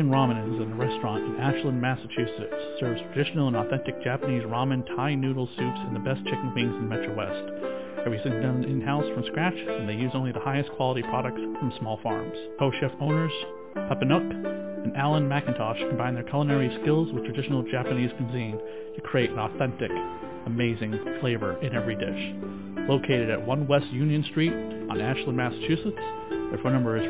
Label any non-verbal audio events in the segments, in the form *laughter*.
Dorgan Ramen is a restaurant in Ashland, Massachusetts. Serves traditional and authentic Japanese ramen, Thai noodle soups, and the best chicken wings in Metro West. Everything's done in-house from scratch, and they use only the highest quality products from small farms. Co-chef owners Papa Nook and Alan McIntosh combine their culinary skills with traditional Japanese cuisine to create an authentic, amazing flavor in every dish. Located at 1 West Union Street on Ashland, Massachusetts, their phone number is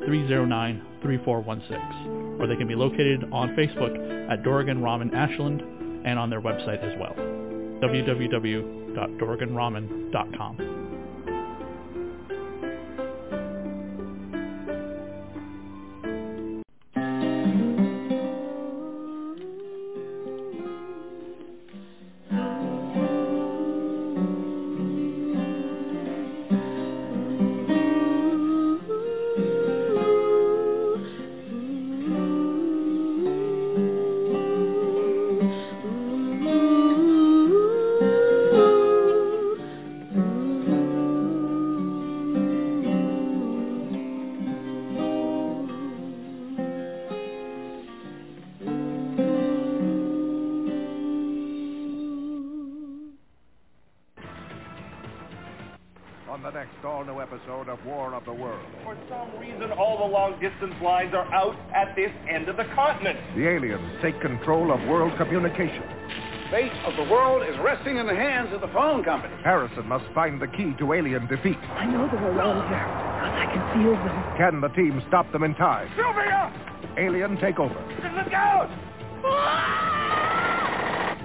508-309-3416, or they can be located on Facebook at Dorgan Ramen Ashland and on their website as well, www.dorganramen.com. episode of War of the World. For some reason, all the long-distance lines are out at this end of the continent. The aliens take control of world communication. Fate of the world is resting in the hands of the phone company. Harrison must find the key to alien defeat. I know they're around here I can feel them. Can the team stop them in time? Sylvia! Alien takeover. Look out!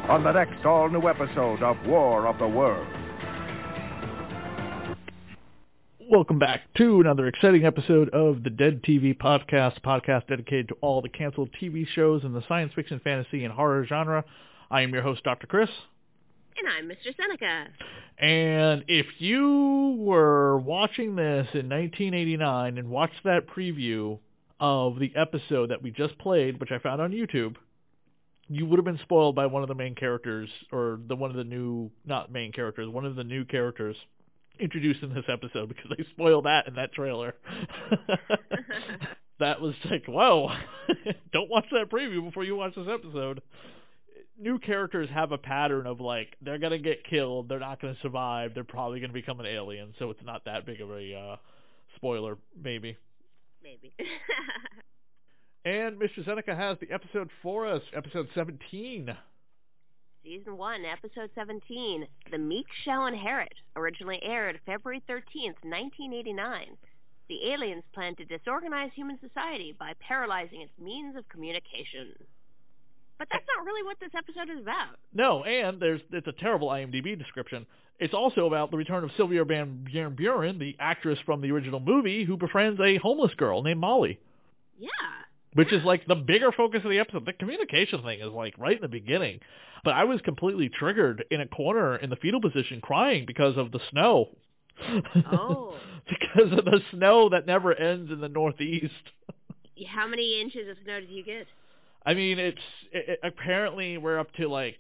On the next all-new episode of War of the World. Welcome back to another exciting episode of the Dead TV Podcast, podcast dedicated to all the canceled TV shows in the science fiction, fantasy, and horror genre. I am your host, Dr. Chris. And I'm Mr. Zeneca. And if you were watching this in 1989 and watched that preview of the episode that we just played, which I found on YouTube, you would have been spoiled by one of the main characters, or the one of the new, not main characters, one of the new characters introduced in this episode because they spoiled that in that trailer. *laughs* that was like, whoa, *laughs* don't watch that preview before you watch this episode. New characters have a pattern of like, they're going to get killed, they're not going to survive, they're probably going to become an alien, so it's not that big of a uh, spoiler, maybe. Maybe. *laughs* And Mr. Zeneca has the episode for us, episode 17. Season 1, Episode 17, The Meek Shall Inherit, originally aired February 13th, 1989. The aliens plan to disorganize human society by paralyzing its means of communication. But that's not really what this episode is about. No, and there's it's a terrible IMDb description. It's also about the return of Sylvia Van Buren, the actress from the original movie, who befriends a homeless girl named Molly. Yeah. Which is like the bigger focus of the episode. The communication thing is like right in the beginning. But I was completely triggered in a corner in the fetal position crying because of the snow. Oh. *laughs* because of the snow that never ends in the Northeast. How many inches of snow did you get? I mean, it's it, it, apparently we're up to like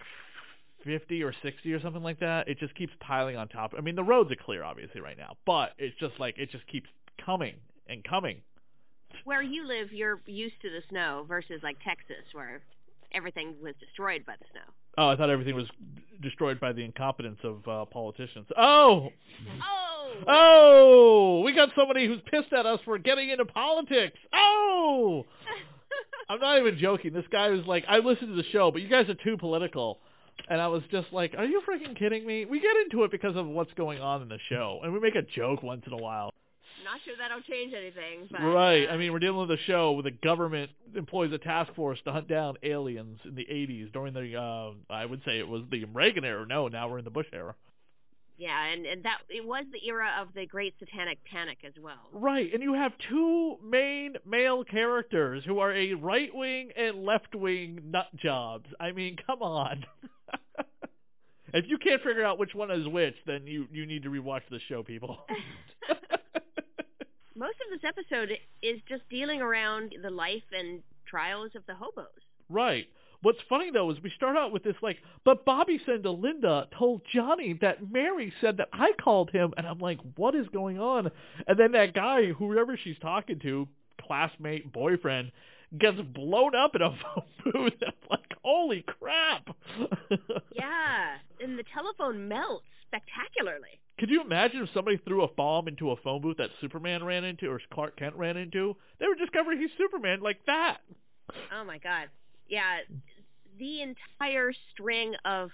50 or 60 or something like that. It just keeps piling on top. I mean, the roads are clear obviously right now, but it's just like it just keeps coming and coming. Where you live, you're used to the snow versus like Texas where everything was destroyed by the snow. Oh, I thought everything was destroyed by the incompetence of uh, politicians. Oh, Oh! oh, we got somebody who's pissed at us for getting into politics. Oh, *laughs* I'm not even joking. This guy was like, I listened to the show, but you guys are too political. And I was just like, are you freaking kidding me? We get into it because of what's going on in the show, and we make a joke once in a while. Not sure that'll change anything, but Right. uh, I mean, we're dealing with a show where the government employs a task force to hunt down aliens in the 80s during the, uh, I would say it was the Reagan era. No, now we're in the Bush era. yeah, and, and that it was the era of the Great Satanic Panic as well. Right, and you have two main male characters who are a right-wing and left-wing nut jobs. I mean, *laughs* come on. *laughs* if you can't figure out which one is which, then you, you need to rewatch the show, people. *laughs* Most of this episode is just dealing around the life and trials of the hobos. Right. What's funny though is we start out with this like, but Bobby said to Linda told Johnny that Mary said that I called him, and I'm like, what is going on? And then that guy, whoever she's talking to, classmate, boyfriend, gets blown up in a *laughs* phone booth. like, holy crap. *laughs* yeah, and the telephone melts spectacularly. Could you imagine if somebody threw a bomb into a phone booth that Superman ran into or Clark Kent ran into? They would discover he's Superman like that. Oh my god. Yeah, the entire string of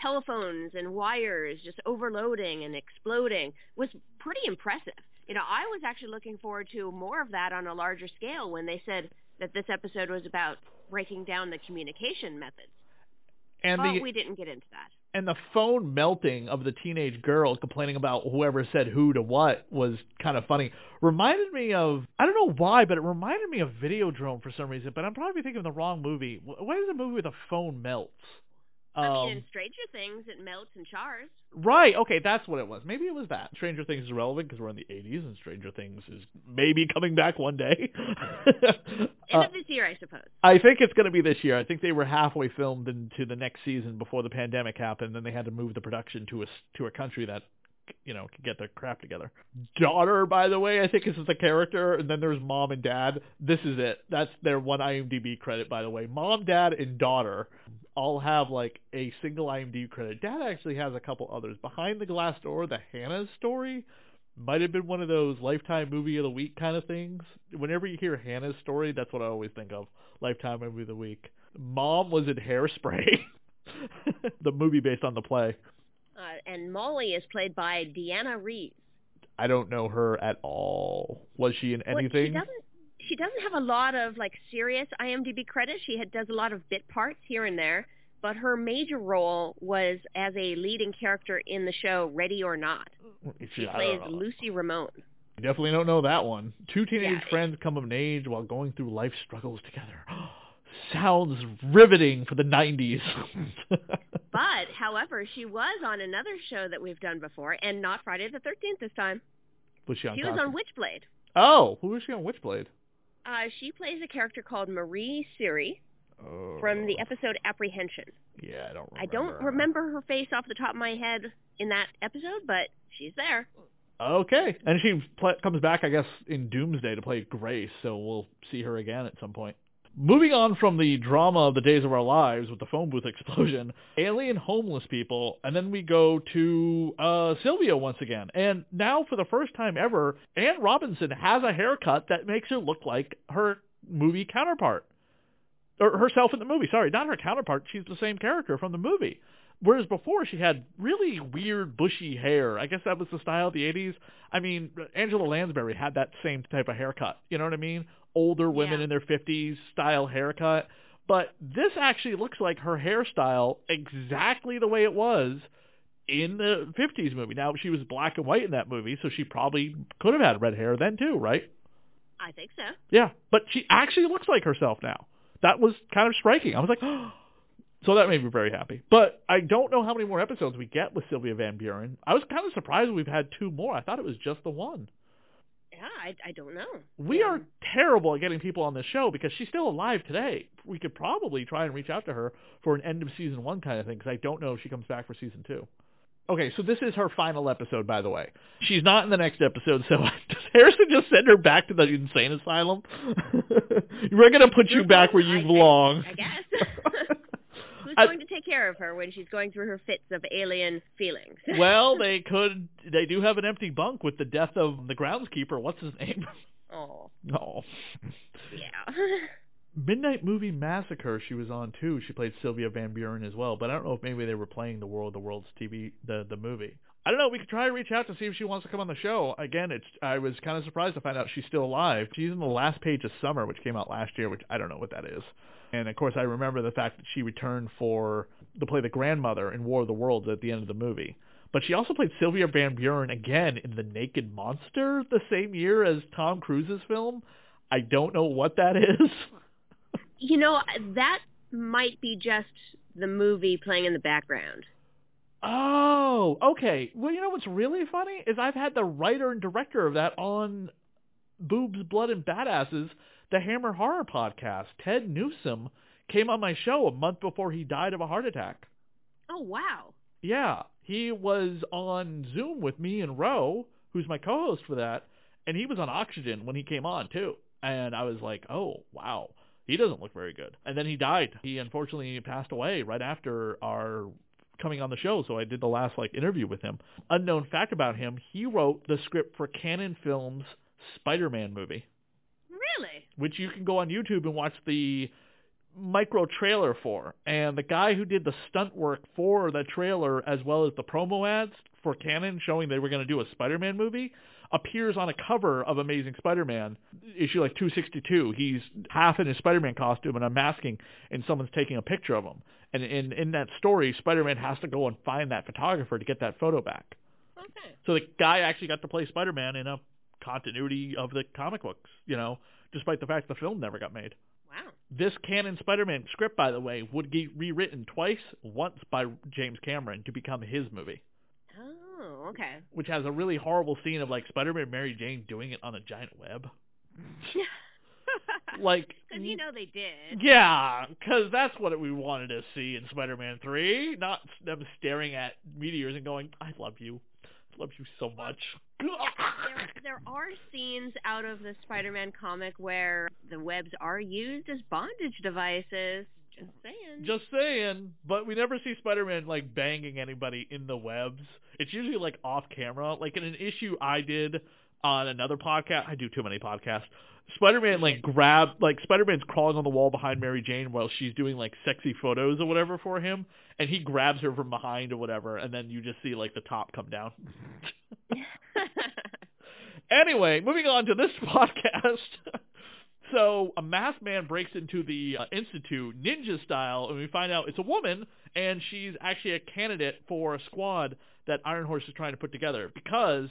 telephones and wires just overloading and exploding was pretty impressive. You know, I was actually looking forward to more of that on a larger scale when they said that this episode was about breaking down the communication methods. And but the, we didn't get into that. And the phone melting of the teenage girl complaining about whoever said who to what was kind of funny. Reminded me of I don't know why, but it reminded me of Videodrome for some reason. But I'm probably thinking of the wrong movie. What is a movie where the phone melts? I mean, Um, in Stranger Things, it melts and chars. Right. Okay, that's what it was. Maybe it was that. Stranger Things is relevant because we're in the 80s, and Stranger Things is maybe coming back one day. *laughs* End Uh, of this year, I suppose. I think it's going to be this year. I think they were halfway filmed into the next season before the pandemic happened. Then they had to move the production to a s- to a country that you know could get their crap together. Daughter, by the way, I think is the character, and then there's mom and dad. This is it. That's their one IMDb credit, by the way. Mom, dad, and daughter all have like a single IMDb credit. Dad actually has a couple others. Behind the Glass Door, the Hannah's story might have been one of those lifetime movie of the week kind of things. Whenever you hear Hannah's story, that's what I always think of. Lifetime movie of the week. Mom was in Hairspray. *laughs* the movie based on the play. Uh, and Molly is played by Deanna Reeves. I don't know her at all. Was she in Well, anything? she doesn't. She doesn't have a lot of like serious IMDb credit. She had, does a lot of bit parts here and there, but her major role was as a leading character in the show Ready or Not. She I plays. Lucy Ramone. Definitely don't know that one. Two teenage Yeah. friends come of age while going through life struggles together. *gasps* *gasps* Sounds riveting for the 90s. *laughs* But, however, she was on another show that we've done before, and not Friday the 13th this time. was she on She was on Witchblade. Oh, who was she on Witchblade? Uh, she plays a character called Marie Siri Oh, from the episode Apprehension. Yeah, I don't remember. I don't remember her face off the top of my head in that episode, but she's there. Okay, and she pl- comes back, I guess, in Doomsday to play Grace, so we'll see her again at some point. Moving on from the drama of the days of our lives with the phone booth *laughs* explosion, alien homeless people, and then we go to uh, Sylvia once again. And now, for the first time ever, Ann Robinson has a haircut that makes her look like her movie counterpart. Or herself in the movie, sorry, not her counterpart, she's the same character from the movie. Whereas before she had really weird bushy hair. I guess that was the style of the 80s. I mean, Angela Lansbury had that same type of haircut. You know what I mean? Older women Yeah. in their 50s style haircut. But this actually looks like her hairstyle exactly the way it was in the 50s movie. Now, she was black and white in that movie, so she probably could have had red hair then too, right? I think so. Yeah, but she actually looks like herself now. That was kind of striking. I was like, *gasps* oh, so that made me very happy. But I don't know how many more episodes we get with Sylvia Van Buren. I was kind of surprised we've had two more. I thought it was just the one. Yeah, I, I don't know. We Yeah. are terrible at getting people on this show because she's still alive today. We could probably try and reach out to her for an end of season one kind of thing because I don't know if she comes back for season two. Okay, so this is her final episode, by the way. She's not in the next episode, so *laughs* does Harrison just send her back to the insane asylum? *laughs* We're going to put you back where you belong. I guess. *laughs* I- going to take care of her when she's going through her fits of alien feelings? *laughs* well, they could. They do have an empty bunk with the death of the groundskeeper. What's his name? *laughs* oh, Oh. yeah. *laughs* Midnight Movie Massacre she was on too. She played Sylvia Van Buren as well, but I don't know if maybe they were playing the World the World's TV the the movie. I don't know. We could try to reach out to see if she wants to come on the show. Again, it's I was kind of surprised to find out she's still alive. She's in the last page of Summer, which came out last year, which I don't know what that is. And of course, I remember the fact that she returned for to play the grandmother in War of the Worlds at the end of the movie. But she also played Sylvia Van Buren again in The Naked Monster the same year as Tom Cruise's film. I don't know what that is. you know, that might be just the movie playing in the background. Oh, okay. Well, you know what's really funny is I've had the writer and director of that on Boobs, Blood, and Badasses, the Hammer Horror podcast. Ted Newsom came on my show a month before he died of a heart attack. Oh, wow. Yeah, he was on Zoom with me and Ro, who's my co-host for that, and he was on oxygen when he came on too. and I was like, oh wow, he doesn't look very good. And then he died. He unfortunately passed away right after our coming on the show, so I did the last like interview with him. Unknown fact about him, he wrote the script for Cannon Films Spider-Man movie. Really? Which you can go on YouTube and watch the micro trailer for. And the guy who did the stunt work for the trailer as well as the promo ads for Cannon showing they were going to do a Spider-Man movie appears on a cover of Amazing Spider-Man, issue like 262. He's half in his Spider-Man costume and unmasking, and someone's taking a picture of him. And in, in that story, Spider-Man has to go and find that photographer to get that photo back. Okay. So the guy actually got to play Spider-Man in a continuity of the comic books, you know, despite the fact the film never got made. Wow. This Cannon Spider-Man script, by the way, would get rewritten twice, once by James Cameron to become his movie, Oh, okay. which has a really horrible scene of like Spider-Man and Mary Jane doing it on a giant web. *laughs* Like, Because you know they did. yeah, because that's what we wanted to see in Spider-Man 3, not them staring at meteors and going, I love you. I love you so much. There, *laughs* there are scenes out of the Spider-Man comic where the webs are used as bondage devices. Just saying. Just saying, but we never see Spider-Man like banging anybody in the webs. It's usually like off camera. Like in an issue I did on another podcast, I do too many podcasts. Spider-Man like grab like Spider-Man's crawling on the wall behind Mary Jane while she's doing like sexy photos or whatever for him, and he grabs her from behind or whatever, and then you just see like the top come down. *laughs* Anyway, moving on to this *laughs* podcast. so a masked man breaks into the uh, institute ninja style, and we find out it's a woman, and she's actually a candidate for a squad that Ironhorse is trying to put together because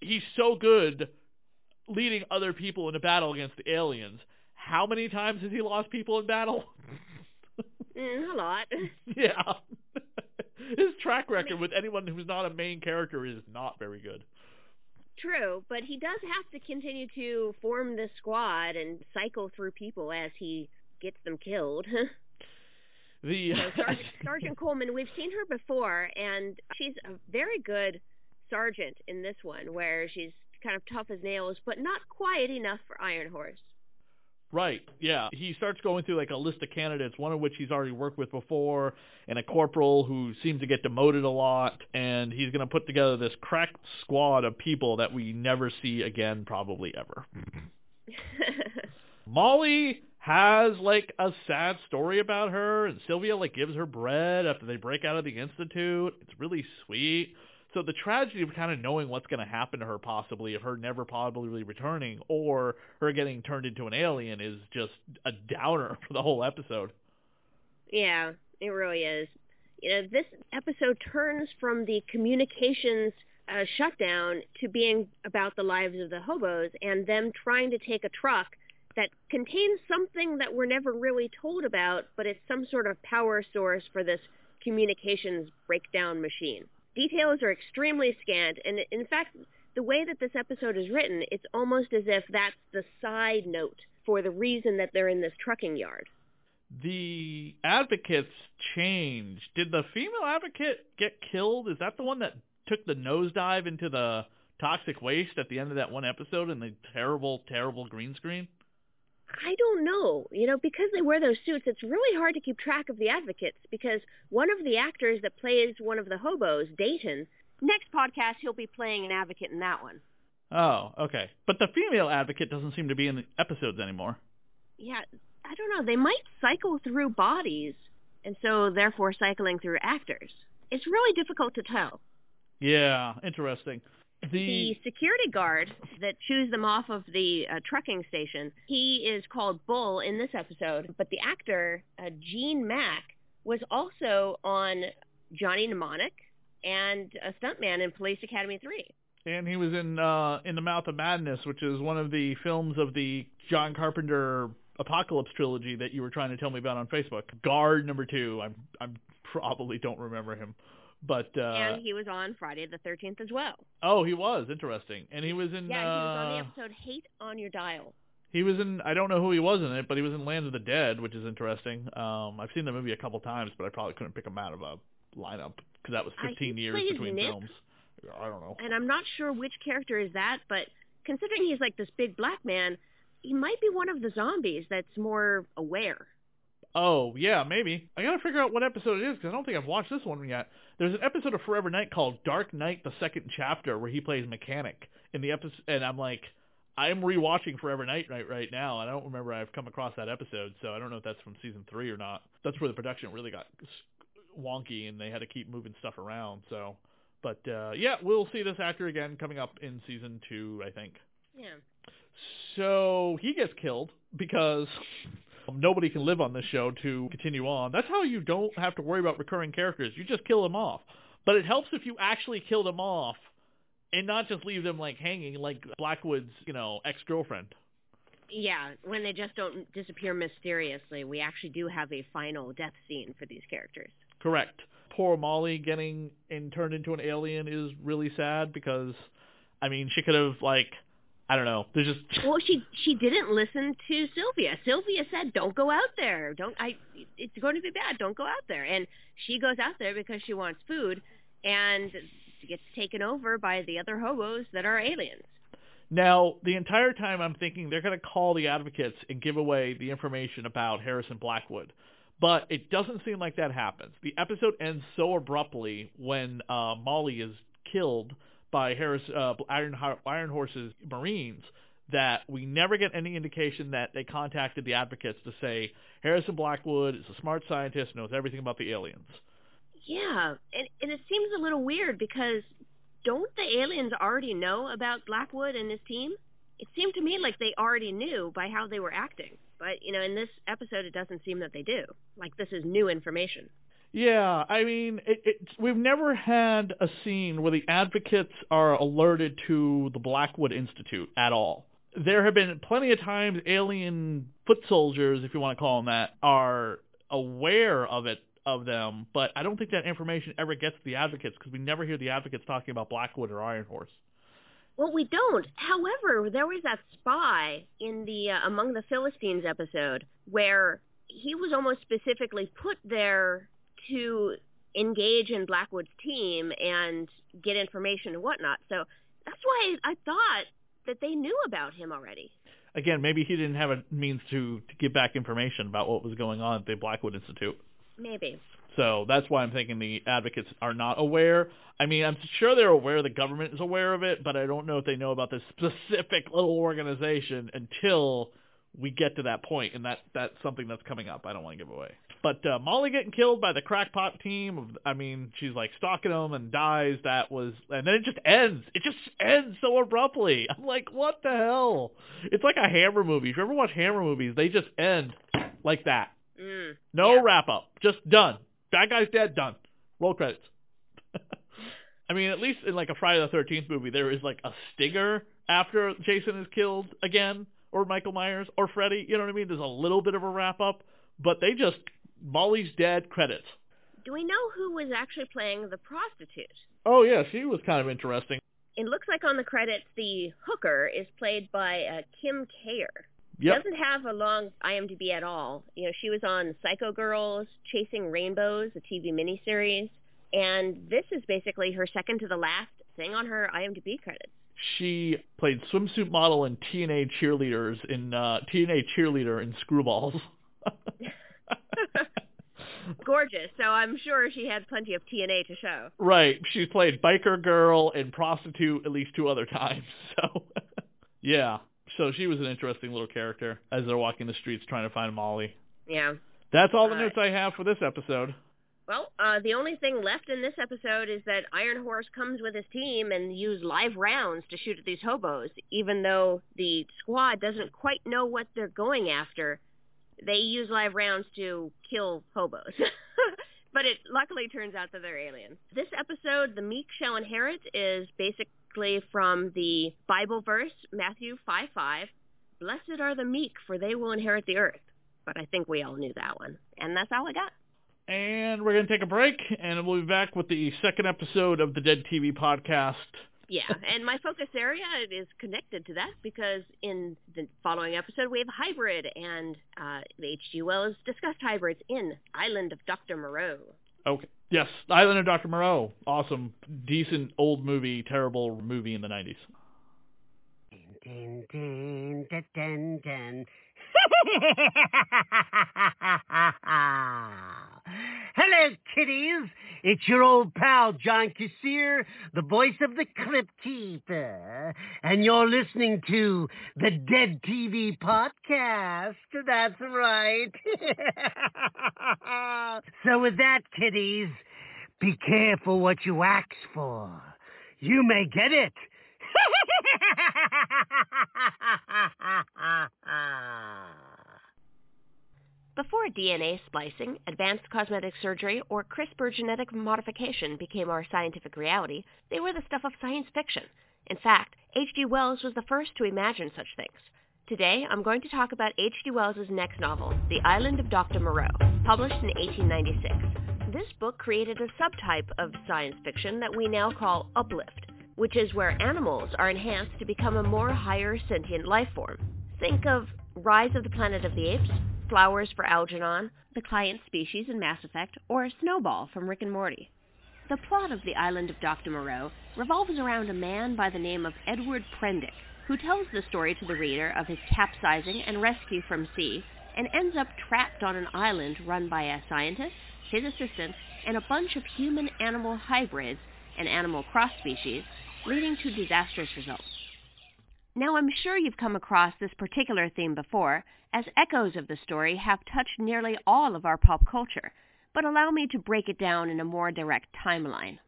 he's so good leading other people in a battle against the aliens. How many times has he lost people in battle? *laughs* Mm, a lot. *laughs* yeah. *laughs* His track record with anyone who's not a main character is not very good. True, but he does have to continue to form this squad and cycle through people as he gets them killed. The So Sergeant, Sergeant Coleman, we've seen her before, and she's a very good sergeant in this one, where she's kind of tough as nails, but not quiet enough for Ironhorse. Right, yeah. He starts going through like a list of candidates, one of which he's already worked with before, and a corporal who seems to get demoted a lot, and he's going to put together this crack squad of people that we never see again probably ever. *laughs* Molly has like a sad story about her, and Sylvia like gives her bread after they break out of the institute. It's really sweet. So the tragedy of kind of knowing what's going to happen to her possibly of her never probably returning or her getting turned into an alien is just a downer *laughs* for the whole episode. yeah, it really is. You know, this episode turns from the communications uh, shutdown to being about the lives of the hobos and them trying to take a truck that contains something that we're never really told about, but it's some sort of power source for this communications breakdown machine. Details are extremely scant, and in fact, the way that this episode is written, it's almost as if that's the side note for the reason that they're in this trucking yard. The advocates changed. Did the female advocate get killed? Is that the one that took the nosedive into the toxic waste at the end of that one episode in the terrible, terrible green screen? I don't know. You know, because they wear those suits, it's really hard to keep track of the advocates because one of the actors that plays one of the hobos, Dayton, next podcast he'll be playing an advocate in that one. Oh, okay. But the female advocate doesn't seem to be in the episodes anymore. Yeah, I don't know. They might cycle through bodies and so therefore cycling through actors. It's really difficult to tell. Yeah, interesting. The security guard that chews them off of the uh, trucking station, he is called Bull in this episode, but the actor, uh, Gene Mack, was also on Johnny Mnemonic and a stuntman in Police Academy 3. and he was in uh in the Mouth of Madness, which is one of the films of the John Carpenter Apocalypse trilogy that you were trying to tell me about on Facebook. Guard number two. I'm I'm probably don't remember him, but uh and he was on Friday the 13th as well. oh, he was interesting, and he was in. Yeah, he was on the uh, episode Hate on Your Dial. He was in. I don't know who he was in it, but he was in Land of the Dead, which is interesting. Um, I've seen the movie a couple times, but I probably couldn't pick him out of a lineup because that was Uh, 15 years between Nip. films. I don't know. and I'm not sure which character is that, but considering he's like this big black man, he might be one of the zombies that's more aware. Oh, yeah, maybe. I gotta figure out what episode it is because I don't think I've watched this one yet. There's an episode of Forever Knight called Dark Knight: The Second Chapter where he plays mechanic in the episode, and I'm like, I'm rewatching Forever Knight right right now. and I don't remember I've come across that episode, so I don't know if that's from season three or not. That's where the production really got wonky, and they had to keep moving stuff around. So, but uh, yeah, we'll see this actor again coming up in season two, I think. Yeah. So he gets killed because *laughs* nobody can live on this show to continue on. That's how you don't have to worry about recurring characters. You just kill them off. But it helps if you actually kill them off and not just leave them like hanging like Blackwood's, you know, ex-girlfriend. Yeah, when they just don't disappear mysteriously, we actually do have a final death scene for these characters. Correct. Poor Molly getting and turned into an alien is really sad because I mean, she could have like I don't know. There's just well, she she didn't listen to Sylvia. Sylvia said, "Don't go out there. Don't I? It's going to be bad. Don't go out there." And she goes out there because she wants food, and gets taken over by the other hobos that are aliens. Now, the entire time I'm thinking they're going to call the advocates and give away the information about Harrison Blackwood. But it doesn't seem like that happens. The episode ends so abruptly when uh, Molly is killed by Harris uh, Iron, Ironhorse's Marines that we never get any indication that they contacted the advocates to say Harrison Blackwood is a smart scientist, knows everything about the aliens. Yeah, and, and it seems a little weird because don't the aliens already know about Blackwood and his team? It seemed to me like they already knew by how they were acting. But, you know, in this episode, it doesn't seem that they do. Like this is new information. Yeah, I mean, it, it, we've never had a scene where the advocates are alerted to the Blackwood Institute at all. There have been plenty of times alien foot soldiers, if you want to call them that, are aware of it of them, but I don't think that information ever gets to the advocates because we never hear the advocates talking about Blackwood or Ironhorse. Well, we don't. However, there was that spy in the uh, Among the Philistines episode where he was almost specifically put there to engage in Blackwood's team and get information and whatnot. So that's why I thought that they knew about him already. Again, maybe he didn't have a means to, to give back information about what was going on at the Blackwood Institute. Maybe. So that's why I'm thinking the advocates are not aware. I mean, I'm sure they're aware the government is aware of it, but I don't know if they know about this specific little organization until we get to that point, and that that's something that's coming up. I don't want to give away. But uh, Molly getting killed by the crackpot team. Of, I mean, she's like stalking them and dies. That was, and then it just ends. It just ends so abruptly. *laughs* I'm like, what the hell? It's like a Hammer movie. If you ever watch Hammer movies, they just end like that. Mm, no yeah. wrap up. Just done. Bad guy's dead. Done. Roll credits. *laughs* I mean, at least in like a Friday the Thirteenth movie, there is like a stinger after Jason is killed again, or Michael Myers, or Freddy. You know what I mean? There's a little bit of a wrap up, but they just Molly's dead credits. Do we know who was actually playing the prostitute? Oh yeah, she was kind of interesting. It looks like on the credits the hooker is played by uh, Kim Kayer. Yep. Doesn't have a long IMDb at all. You know, she was on Psycho Girls, Chasing Rainbows, a TV miniseries, and this is basically her second to the last thing on her IMDb credits. She played swimsuit model and TNA cheerleaders in uh, TNA cheerleader in Screwballs. *laughs* Gorgeous. So I'm sure she had plenty of TNA to show. Right. She's played biker girl and prostitute at least two other times. *laughs* So yeah. So she was an interesting little character as they're walking the streets trying to find Molly. Yeah. That's all the Uh, notes I have for this episode. Well, uh, the only thing left in this episode is that Ironhorse comes with his team and use live rounds to shoot at these hobos, even though the squad doesn't quite know what they're going after. They use live rounds to kill hobos. *laughs* but it luckily turns out that they're aliens. This episode, The Meek Shall Inherit, is basically from the Bible verse, Matthew 5.5. Blessed are the meek, for they will inherit the earth. But I think we all knew that one. And that's all I got. And we're going to take a break, and we'll be back with the second episode of the Dead TV podcast. Yeah, and my focus area is connected to that because in the following episode we have hybrid, and uh, H.G. Wells discussed hybrids in Island of Dr. Moreau. Okay. Yes, Island of Dr. Moreau. Awesome. Decent old movie, terrible movie in the 90s. Dun, dun, dun, dun, dun. *laughs* Hello, kiddies. It's your old pal, John Kassir, the voice of the Crypt Keeper. And you're listening to the Dead TV Podcast. That's right. *laughs* so with that, kiddies, be careful what you ask for. You may get it. *laughs* Before DNA splicing, advanced cosmetic surgery, or CRISPR genetic modification became our scientific reality, they were the stuff of science fiction. In fact, H.G. Wells was the first to imagine such things. Today, I'm going to talk about H.G. Wells' next novel, The Island of Dr. Moreau, published in 1896. This book created a subtype of science fiction that we now call uplift, which is where animals are enhanced to become a more higher sentient life form. Think of Rise of the Planet of the Apes, Flowers for Algernon, the client species in Mass Effect, or Snowball from Rick and Morty. The plot of The Island of Dr. Moreau revolves around a man by the name of Edward Prendick, who tells the story to the reader of his capsizing and rescue from sea, and ends up trapped on an island run by a scientist, his assistant, and a bunch of human-animal hybrids and animal cross-species, leading to disastrous results. Now, I'm sure you've come across this particular theme before, as echoes of the story have touched nearly all of our pop culture, but allow me to break it down in a more direct timeline.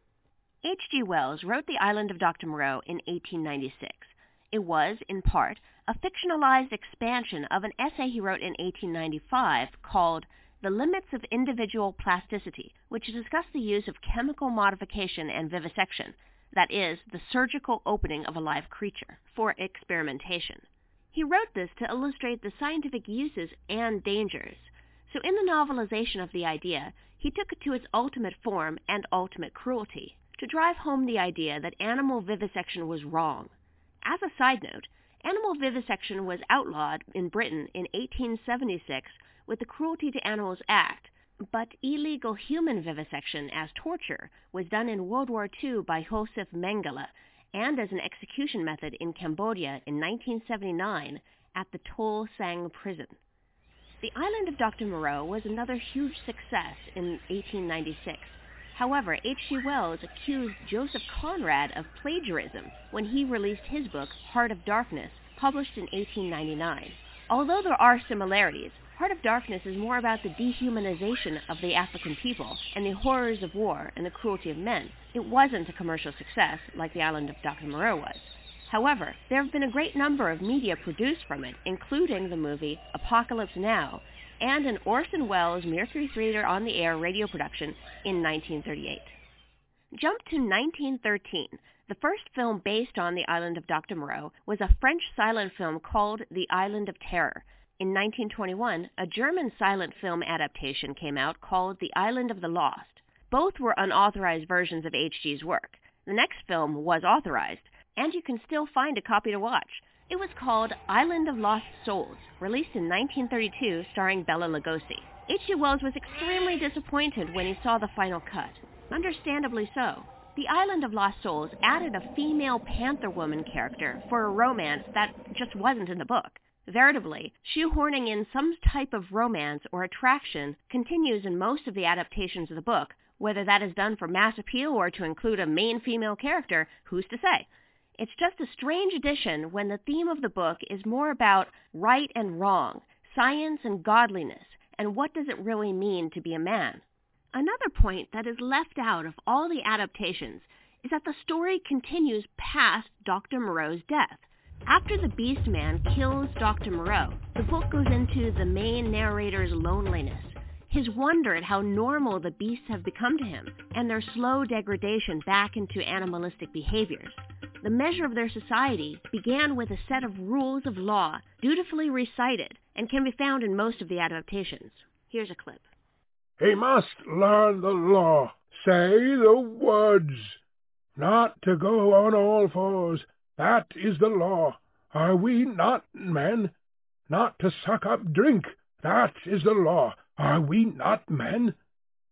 H.G. Wells wrote The Island of Dr. Moreau in 1896. It was, in part, a fictionalized expansion of an essay he wrote in 1895 called The Limits of Individual Plasticity, which discussed the use of chemical modification and vivisection, that is, the surgical opening of a live creature, for experimentation. He wrote this to illustrate the scientific uses and dangers. So in the novelization of the idea, he took it to its ultimate form and ultimate cruelty, to drive home the idea that animal vivisection was wrong. As a side note, animal vivisection was outlawed in Britain in 1876 with the Cruelty to Animals Act, but illegal human vivisection as torture was done in World War II by Josef Mengele and as an execution method in Cambodia in 1979 at the Tuol Sleng prison. The Island of Dr. Moreau was another huge success in 1896. However, H.G. Wells accused Joseph Conrad of plagiarism when he released his book, Heart of Darkness, published in 1899. Although there are similarities, Heart of Darkness is more about the dehumanization of the African people and the horrors of war and the cruelty of men. It wasn't a commercial success like The Island of Dr. Moreau was. However, there have been a great number of media produced from it, including the movie Apocalypse Now and an Orson Welles Mercury Theater on the Air radio production in 1938. Jump to 1913. The first film based on The Island of Dr. Moreau was a French silent film called The Island of Terror. In 1921, a German silent film adaptation came out called The Island of the Lost. Both were unauthorized versions of H.G.'s work. The next film was authorized, and you can still find a copy to watch. It was called Island of Lost Souls, released in 1932, starring Bela Lugosi. H.G. Wells was extremely disappointed when he saw the final cut. Understandably so. The Island of Lost Souls added a female Panther Woman character for a romance that just wasn't in the book. Veritably, shoehorning in some type of romance or attraction continues in most of the adaptations of the book. Whether that is done for mass appeal or to include a main female character, who's to say? It's just a strange addition when the theme of the book is more about right and wrong, science and godliness, and what does it really mean to be a man. Another point that is left out of all the adaptations is that the story continues past Dr. Moreau's death. After the Beast Man kills Dr. Moreau, the book goes into the main narrator's loneliness, his wonder at how normal the beasts have become to him, and their slow degradation back into animalistic behaviors. The measure of their society began with a set of rules of law dutifully recited and can be found in most of the adaptations. Here's a clip. He must learn the law, say the words, not to go on all fours, that is the law. Are we not men? Not to suck up drink. That is the law. Are we not men?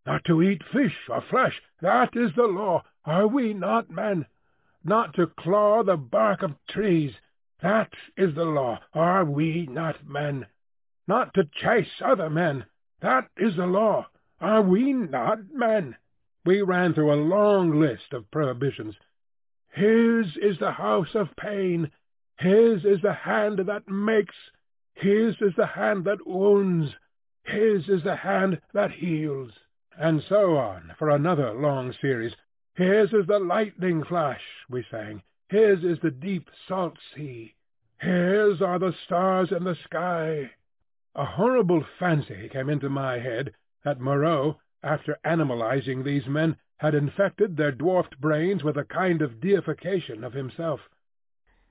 Not to eat fish or flesh. That is the law. Are we not men? Not to claw the bark of trees. That is the law. Are we not men? Not to chase other men. That is the law. Are we not men? We ran through a long list of prohibitions. His is the house of pain. His is the hand that makes. His is the hand that wounds. His is the hand that heals. And so on for another long series. His is the lightning flash, we sang. His is the deep salt sea. His are the stars in the sky. A horrible fancy came into my head that Moreau, after animalizing these men, had infected their dwarfed brains with a kind of deification of himself.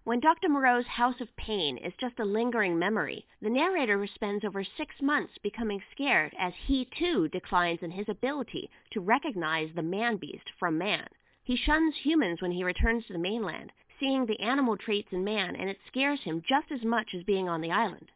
When Dr. Moreau's House of Pain is just a lingering memory, the narrator spends over six months becoming scared as he too declines in his ability to recognize the man-beast from man. He shuns humans when he returns to the mainland, seeing the animal traits in man, and it scares him just as much as being on the island.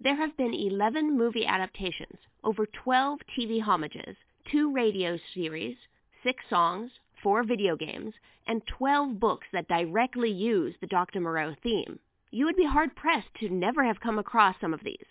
There have been 11 movie adaptations, over 12 TV homages, two radio series, six songs, four video games, and 12 books that directly use the Dr. Moreau theme. You would be hard-pressed to never have come across some of these.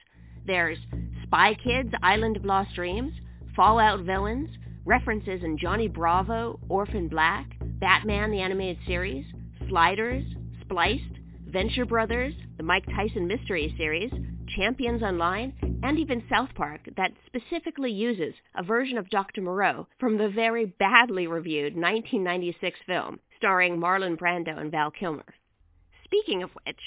There's Spy Kids, Island of Lost Dreams, Fallout Villains, references in Johnny Bravo, Orphan Black, Batman the Animated Series, Sliders, Spliced, Venture Brothers, the Mike Tyson Mystery Series, Champions Online, and even South Park that specifically uses a version of Dr. Moreau from the very badly reviewed 1996 film starring Marlon Brando and Val Kilmer. Speaking of which,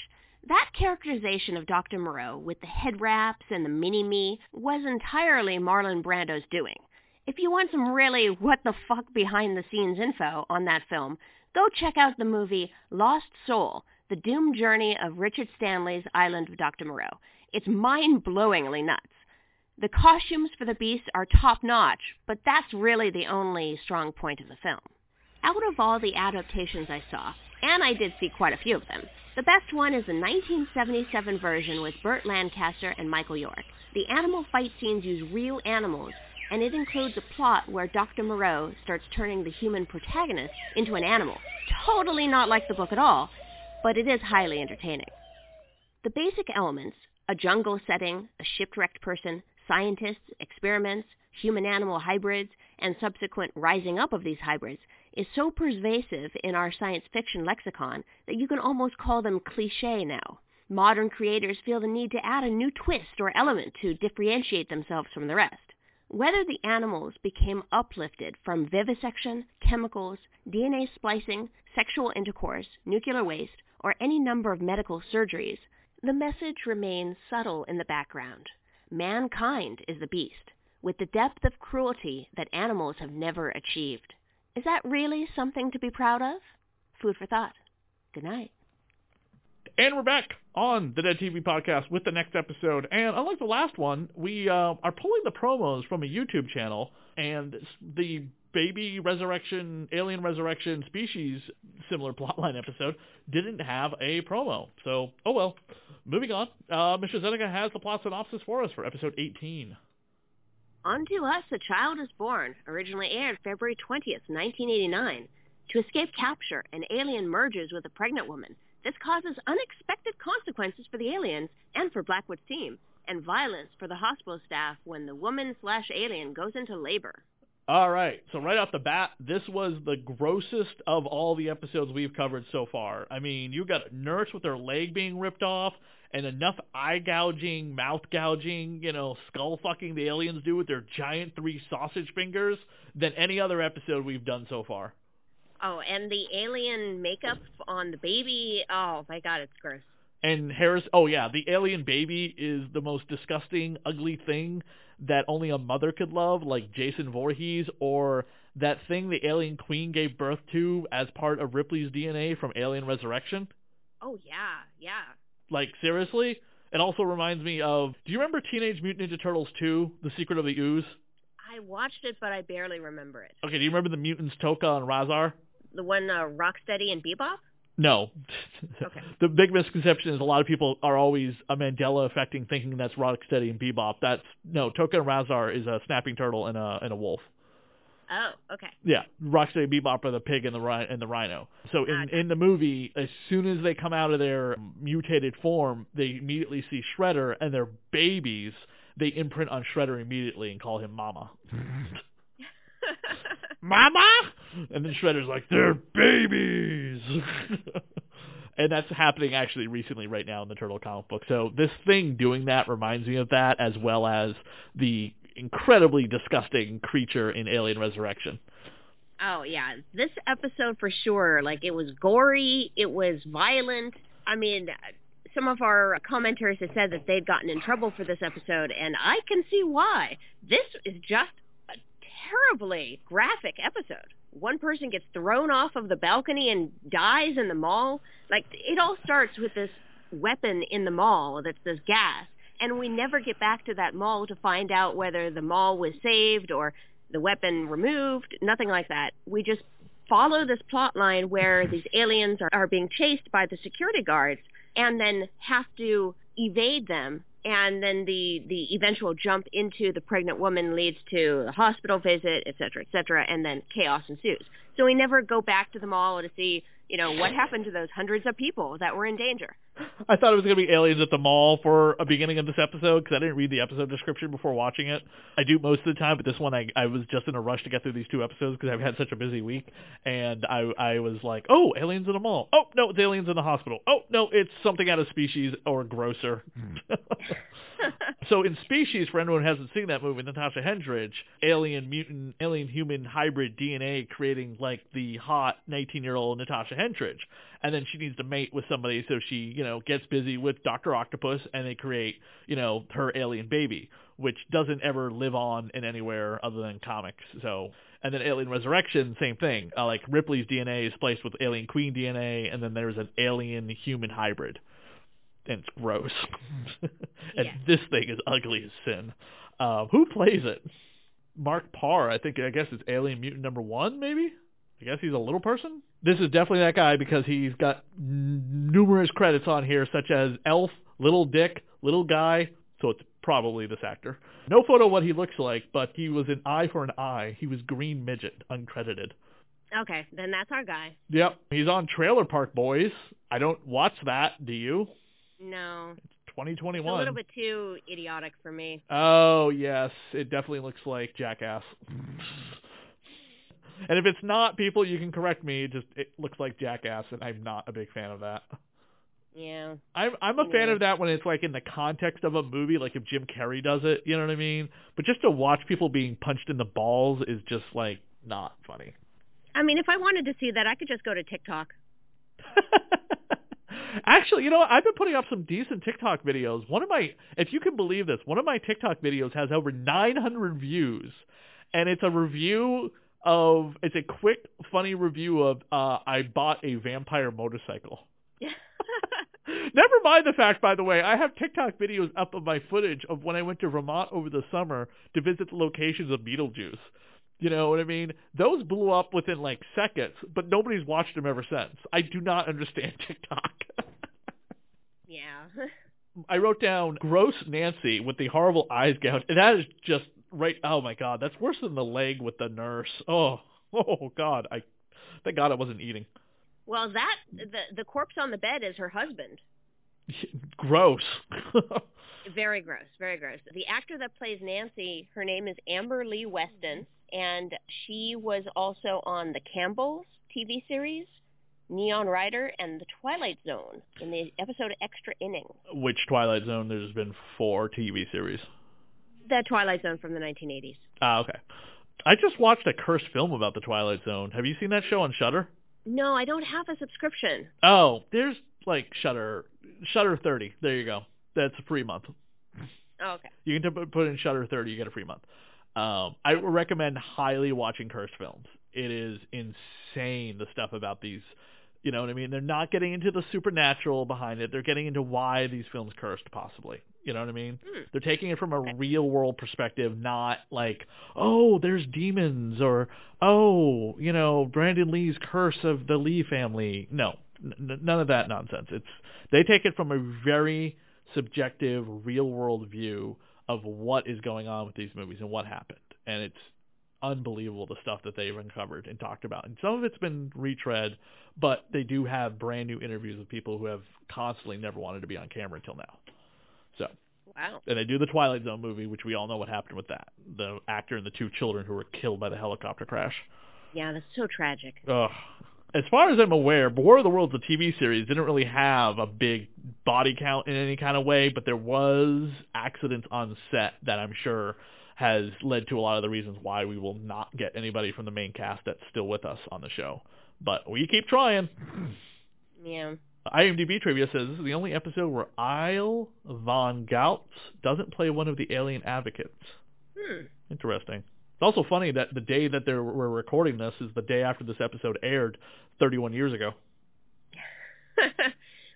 that characterization of Dr. Moreau with the head wraps and the mini-me was entirely Marlon Brando's doing. If you want some really what the fuck behind the scenes info on that film, go check out the movie Lost Soul, The Doomed Journey of Richard Stanley's Island of Dr. Moreau. It's mind-blowingly nuts. The costumes for the beasts are top-notch, but that's really the only strong point of the film. Out of all the adaptations I saw, and I did see quite a few of them, the best one is the 1977 version with Burt Lancaster and Michael York. The animal fight scenes use real animals, and it includes a plot where Dr. Moreau starts turning the human protagonist into an animal. Totally not like the book at all, but it is highly entertaining. The basic elements, a jungle setting, a shipwrecked person, scientists, experiments, human-animal hybrids, and subsequent rising up of these hybrids, is so pervasive in our science fiction lexicon that you can almost call them cliché now. Modern creators feel the need to add a new twist or element to differentiate themselves from the rest. Whether the animals became uplifted from vivisection, chemicals, DNA splicing, sexual intercourse, nuclear waste, or any number of medical surgeries, the message remains subtle in the background. Mankind is the beast, with the depth of cruelty that animals have never achieved. Is that really something to be proud of? Food for thought. Good night. And we're back on the Dead TV podcast with the next episode. And unlike the last one, we uh, are pulling the promos from a YouTube channel, and the baby resurrection, alien resurrection species similar *laughs* plotline episode didn't have a promo. So, oh well. Moving on, uh, Mr. Zeneca has the plot synopsis for us for episode 18. Unto Us a Child is Born, originally aired February 20th, 1989. To escape capture, an alien merges with a pregnant woman. This causes unexpected consequences for the aliens and for Blackwood's team, and violence for the hospital staff when the woman slash alien goes into labor. All right, so right off the bat, this was the grossest of all the episodes we've covered so far. I mean, you got a nurse with her leg being ripped off, and enough eye gouging, mouth gouging, you know, skull fucking the aliens do with their giant three sausage fingers than any other episode we've done so far. Oh, and the alien makeup on the baby, oh my god, it's gross. And Harris, oh yeah, the alien baby is the most disgusting, ugly thing that only a mother could love, like Jason Voorhees, or that thing the alien queen gave birth to as part of Ripley's DNA from Alien Resurrection. Oh yeah, yeah. Like seriously? It also reminds me of, do you remember Teenage Mutant Ninja Turtles 2, The Secret of the Ooze? I watched it, but I barely remember it. Okay, do you remember the mutants Tokka and Rahzar? The one uh, Rocksteady and Bebop? No. Okay. *laughs* the big misconception is a lot of people are always a Mandela affecting thinking that's Rocksteady and Bebop. That's no, Tokka and Rahzar is a snapping turtle and a and a wolf. Oh, okay. Yeah, Rocksteady Bebop are the pig and the rhino, and the rhino. So in in the movie, as soon as they come out of their mutated form, they immediately see Shredder and their babies. They imprint on Shredder immediately and call him Mama. *laughs* Mama, and then Shredder's like, they're babies. *laughs* and that's happening actually recently right now in the Turtle comic book. So this thing doing that reminds me of that, as well as the incredibly disgusting creature in Alien Resurrection. Oh yeah, this episode for sure. Like it was gory, it was violent. I mean, some of our commenters have said that they'd gotten in trouble for this episode, and I can see why. This is just terribly graphic episode. One person gets thrown off of the balcony and dies in the mall. Like it all starts with this weapon in the mall that's this gas and we never get back to that mall to find out whether the mall was saved or the weapon removed, nothing like that. We just follow this plot line where these aliens are, are being chased by the security guards and then have to evade them and then the the eventual jump into the pregnant woman leads to a hospital visit, et cetera, et cetera, and then chaos ensues. So we never go back to the mall to see, you know, what happened to those hundreds of people that were in danger. I thought it was going to be aliens at the mall for a beginning of this episode because I didn't read the episode description before watching it. I do most of the time, but this one I, I was just in a rush to get through these two episodes because I've had such a busy week, and I I was like, oh, aliens in a mall. Oh no, it's aliens in the hospital. Oh no, it's something out of Species or grosser. Hmm. *laughs* so in Species, for anyone who hasn't seen that movie, Natasha Henstridge, alien mutant, alien human hybrid DNA creating like the hot 19 year old Natasha Henstridge and then she needs to mate with somebody, so she, you know, gets busy with Doctor Octopus, and they create, you know, her alien baby, which doesn't ever live on in anywhere other than comics. So, and then Alien Resurrection, same thing. Uh, like Ripley's DNA is spliced with Alien Queen DNA, and then there's an alien human hybrid, and it's gross. *laughs* and Yeah. this thing is ugly as sin. Uh, who plays it? Mark Parr, I think. I guess it's Alien Mutant Number One, maybe. I guess he's a little person. This is definitely that guy because he's got n- numerous credits on here, such as Elf, Little Dick, Little Guy. So it's probably this actor. No photo of what he looks like, but he was an eye for an eye. He was Green Midget, uncredited. Okay, then that's our guy. Yep, he's on Trailer Park Boys. I don't watch that. Do you? No, it's a little bit too idiotic for me. Oh yes, it definitely looks like Jackass. And if it's not, people, you can correct me. It just it looks like Jackass, and I'm not a big fan of that. Yeah. I'm I'm a fan of that when it's like in the context of a movie, like if Jim Carrey does it, you know what I mean? But just to watch people being punched in the balls is just like not funny. I mean, if I wanted to see that, I could just go to TikTok. *laughs* Actually, you know, what? I've been putting up some decent TikTok videos. One of my, if you can believe this, one of my TikTok videos has over 900 views, and it's a review of, it's a quick, funny review of, uh, I bought a vampire motorcycle. *laughs* Never mind the fact, by the way, I have TikTok videos up of my footage of when I went to Vermont over the summer to visit the locations of Beetlejuice. You know what I mean? Those blew up within like seconds, but nobody's watched them ever since. I do not understand *laughs* TikTok. yeah. *laughs* I wrote down gross Nancy with the horrible eyes gouge, and that is just right. Oh my god, that's worse than the leg with the nurse. Oh, *laughs* oh god, I thank God I wasn't eating. Well, that the the corpse on the bed is her husband. *laughs* Gross. *laughs* Very gross, very gross. The actor that plays Nancy, her name is Amber Lee Weston, and she was also on the Campbells TV series, Neon Rider, and The Twilight Zone in the episode Extra Inning. Which Twilight Zone? There's been four TV series. The Twilight Zone from the 1980s. Ah, okay. I just watched a cursed film about the Twilight Zone. Have you seen that show on Shudder? No, I don't have a subscription. Oh, there's like Shudder, Shudder 30. There you go. That's a free month. Oh, okay. You can t- put in Shudder 30, you get a free month. Um, I recommend highly watching cursed films. It is insane the stuff about these. You know what I mean? They're not getting into the supernatural behind it. They're getting into why these films cursed, possibly. You know what I mean? Hmm. They're taking it from a real world perspective, not like, oh, there's demons or oh, you know, Brandon Lee's curse of the Lee family. No, n- none of that nonsense. It's they take it from a very subjective, real world view of what is going on with these movies and what happened, and it's unbelievable the stuff that they've uncovered and talked about. And some of it's been retread, but they do have brand new interviews with people who have constantly never wanted to be on camera until now. So Wow. and they do the Twilight Zone movie, which we all know what happened with that. The actor and the two children who were killed by the helicopter crash. Yeah, that's so tragic. Ugh. As far as I'm aware, War of the Worlds, the TV series, didn't really have a big body count in any kind of way, but there was accidents on set that I'm sure has led to a lot of the reasons why we will not get anybody from the main cast that's still with us on the show. But we keep trying. Yeah. IMDb trivia says this is the only episode where Ilse von Glatz doesn't play one of the alien advocates. Hmm. Interesting. It's also funny that the day that they're, we're recording this is the day after this episode aired 31 years ago. *laughs*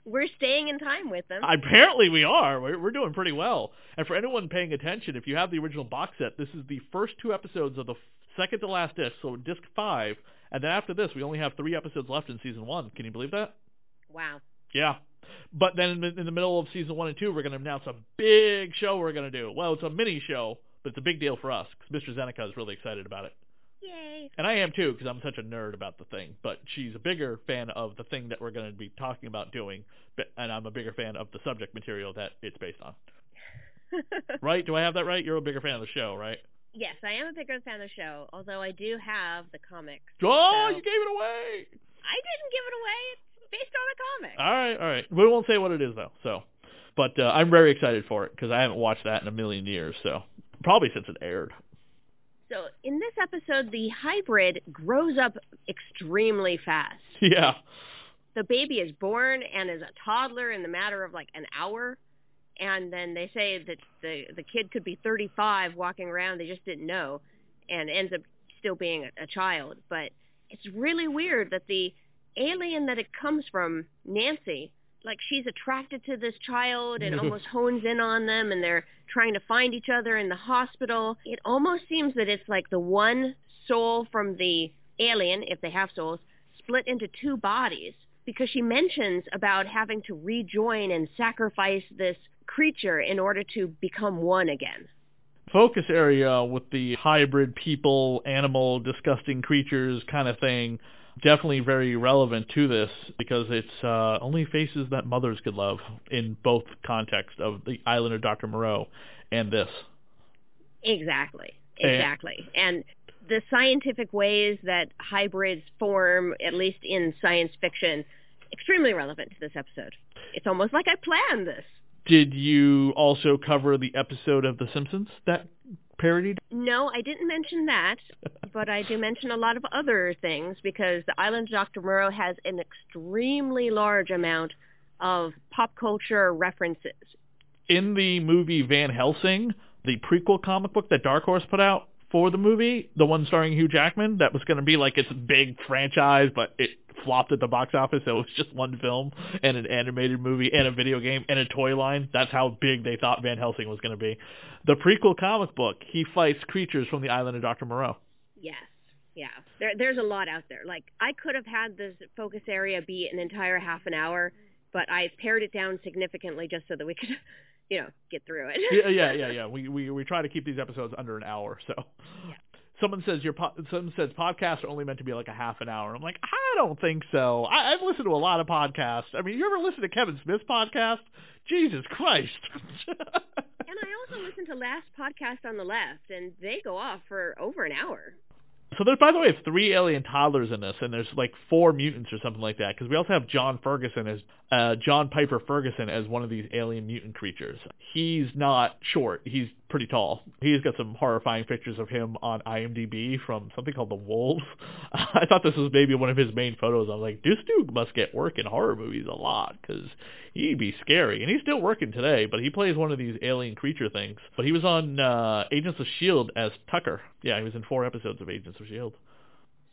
We're staying in time with them. Apparently we are. We're, we're doing pretty well. And for anyone paying attention, if you have the original box set, this is the first two episodes of the second to last disc, so disc five. And then after this, we only have three episodes left in season one. Can you believe that? Wow. Yeah. But then in the, in the middle of season one and two, we're going to announce a big show we're going to do. Well, it's a mini show, but it's a big deal for us because Mr. Zeneca is really excited about it. Yay. And I am too because I'm such a nerd about the thing. But she's a bigger fan of the thing that we're going to be talking about doing, but, and I'm a bigger fan of the subject material that it's based on. *laughs* Right? Do I have that right? You're a bigger fan of the show, right? yes, I am a bigger fan of the show, although I do have the comics. Oh, So- you gave it away! I didn't give it away. On a comic. All right, all right. We won't say what it is though. So, but uh, I'm very excited for it because I haven't watched that in a million years. So, probably since it aired. So in this episode, the hybrid grows up extremely fast. *laughs* Yeah. The baby is born and is a toddler in the matter of like an hour. And then they say that the the kid could be 35 walking around. They just didn't know, and ends up still being a, a child. But it's really weird that the alien that it comes from, Nancy, like she's attracted to this child and *laughs* almost hones in on them, and they're trying to find each other in the hospital. It almost seems that it's like the one soul from the alien, if they have souls, split into two bodies because she mentions about having to rejoin and sacrifice this creature in order to become one again. Focus area with the hybrid people, animal, disgusting creatures kind of thing. Definitely very relevant to this because it's uh, only faces that mothers could love in both contexts of the Island of Dr. Moreau and this. Exactly. And- Exactly. And the scientific ways that hybrids form, at least in science fiction, extremely relevant to this episode. It's almost like I planned this. Did you also cover the episode of The Simpsons that parodied? No, I didn't mention that, *laughs* but I do mention a lot of other things because the Island of Dr. Moreau has an extremely large amount of pop culture references. in the movie Van Helsing, the prequel comic book that Dark Horse put out for the movie, the one starring Hugh Jackman, that was going to be like its big franchise, but it flopped at the box office, so it was just one film and an animated movie and a video game and a toy line. That's how big they thought Van Helsing was going to be. The prequel comic book, he fights creatures from the island of Dr. Moreau. Yes. Yeah. There, there's a lot out there. Like, I could have had this focus area be an entire half an hour, but I pared it down significantly just so that we could, you know, get through it. yeah, yeah, *laughs* yeah, yeah. We, we we try to keep these episodes under an hour. So, Yeah. someone says your po- someone says podcasts are only meant to be like a half an hour. I'm like, I don't think so. I, I've listened to a lot of podcasts. I mean, you ever listen to Kevin Smith's podcast? Jesus Christ. *laughs* And I also listen to last podcast on the left, and they go off for over an hour. So there's, by the way, three alien toddlers in this, and there's like four mutants or something like that. Because we also have John Ferguson as uh, John Pyper-Ferguson as one of these alien mutant creatures. He's not short; he's pretty tall. He's got some horrifying pictures of him on IMDb from something called The Wolves. *laughs* I thought this was maybe one of his main photos. I'm like, this dude must get work in horror movies a lot because he'd be scary, and he's still working today. But he plays one of these alien creature things. But he was on uh, Agents of Shield as Tucker. Yeah, he was in four episodes of Agents of Shield.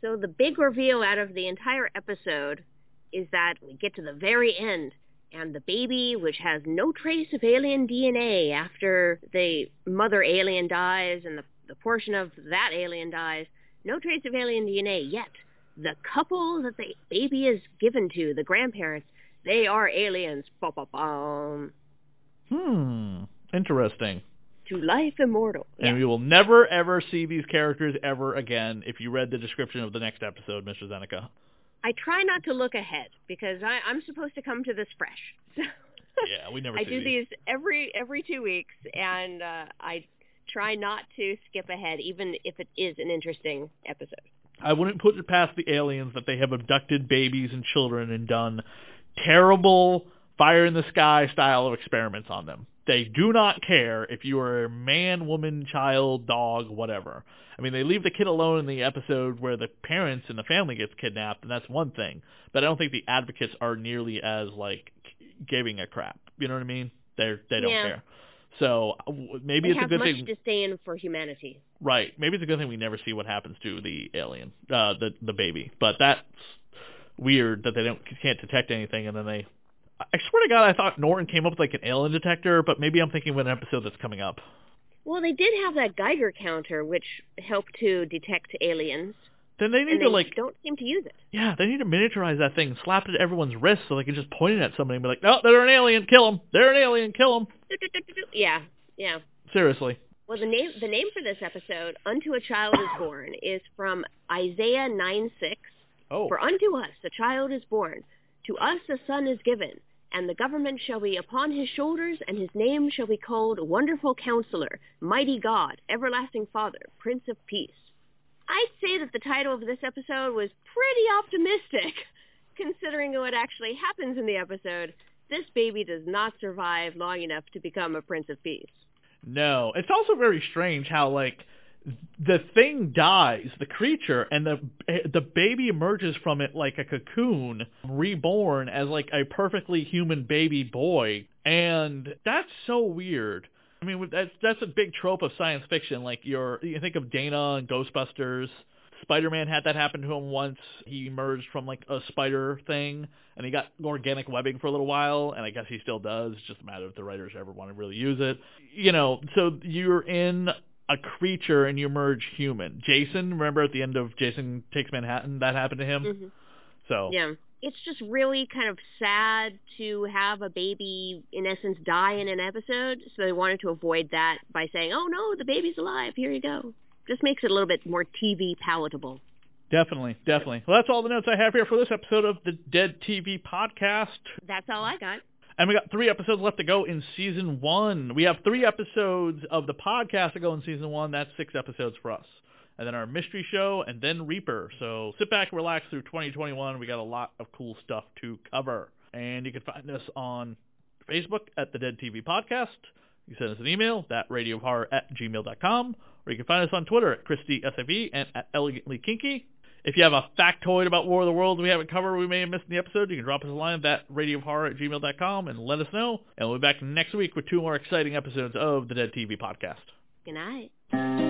So the big reveal out of the entire episode is that we get to the very end, and the baby, which has no trace of alien DNA after the mother alien dies and the, the portion of that alien dies, no trace of alien DNA yet. The couple that the baby is given to, the grandparents, they are aliens. Ba-ba-bum. Hmm. Interesting. to life immortal. And we will never ever see these characters ever again if you read the description of the next episode, Mr. Zeneca. I try not to look ahead because I, I'm supposed to come to this fresh. *laughs* yeah, we never I do these every every two weeks, and uh, I try not to skip ahead, even if it is an interesting episode. I wouldn't put it past the aliens that they have abducted babies and children and done terrible fire in the sky style of experiments on them. They do not care if you are a man, woman, child, dog, whatever. I mean, they leave the kid alone in the episode where the parents and the family gets kidnapped, and that's one thing. But I don't think the advocates are nearly as like giving a crap. You know what I mean? They're they don't Yeah. care. So maybe they it's a good much thing. disdain for humanity. Right. Maybe it's a good thing we never see what happens to the alien, uh, the the baby. But that's weird that they don't can't detect anything, and then they. I swear to God, I thought Norton came up with like an alien detector, but maybe I'm thinking of an episode that's coming up. Well, they did have that Geiger counter, which helped to detect aliens, Then they need and to they like, don't seem to use it. yeah, they need to miniaturize that thing, slap it at everyone's wrist, so they can just point it at somebody and be like, "No, they're an alien, kill them. They're an alien, kill them." *laughs* Yeah, yeah. Seriously. Well, the name the name for this episode, "Unto a Child is Born," is from Isaiah nine six. Oh. For unto us a child is born, to us a son is given, and the government shall be upon his shoulders, and his name shall be called Wonderful Counselor, Mighty God, Everlasting Father, Prince of Peace. I'd say that the title of this episode was pretty optimistic, *laughs* considering what actually happens in the episode. This baby does not survive long enough to become a Prince of Peace. No, it's also very strange how like the thing dies, the creature, and the the baby emerges from it like a cocoon, reborn as like a perfectly human baby boy, and that's so weird. I mean, that's that's a big trope of science fiction. Like you're, you think of Dana and Ghostbusters. Spider-Man had that happen to him once. He emerged from like a spider thing, and he got organic webbing for a little while, and I guess he still does. It's just a matter if the writers ever want to really use it. You know, so you're in a creature and you emerge human. Jason, remember at the end of Jason Takes Manhattan, that happened to him. Mhm. So Yeah. It's just really kind of sad to have a baby, in essence, die in an episode. So they wanted to avoid that by saying, oh, no, the baby's alive. Here you go. Just makes it a little bit more TV palatable. definitely, definitely. Well, that's all the notes I have here for this episode of the Dead TV podcast. That's all I got. And we got three episodes left to go in season one. We have three episodes of the podcast to go in season one. That's six episodes for us. And then our mystery show, and then Reaper. So sit back, relax through 2021. We got a lot of cool stuff to cover. And you can find us on Facebook at the Dead TV Podcast. You can send us an email, thatradiohorror at gmail.com. Or you can find us on Twitter at ChristySFE and at Elegantly Kinky. If you have a factoid about War of the Worlds we haven't covered we may have missed in the episode, you can drop us a line at radiohorror at gmail.com and let us know. And we'll be back next week with two more exciting episodes of the Dead TV Podcast. Good night.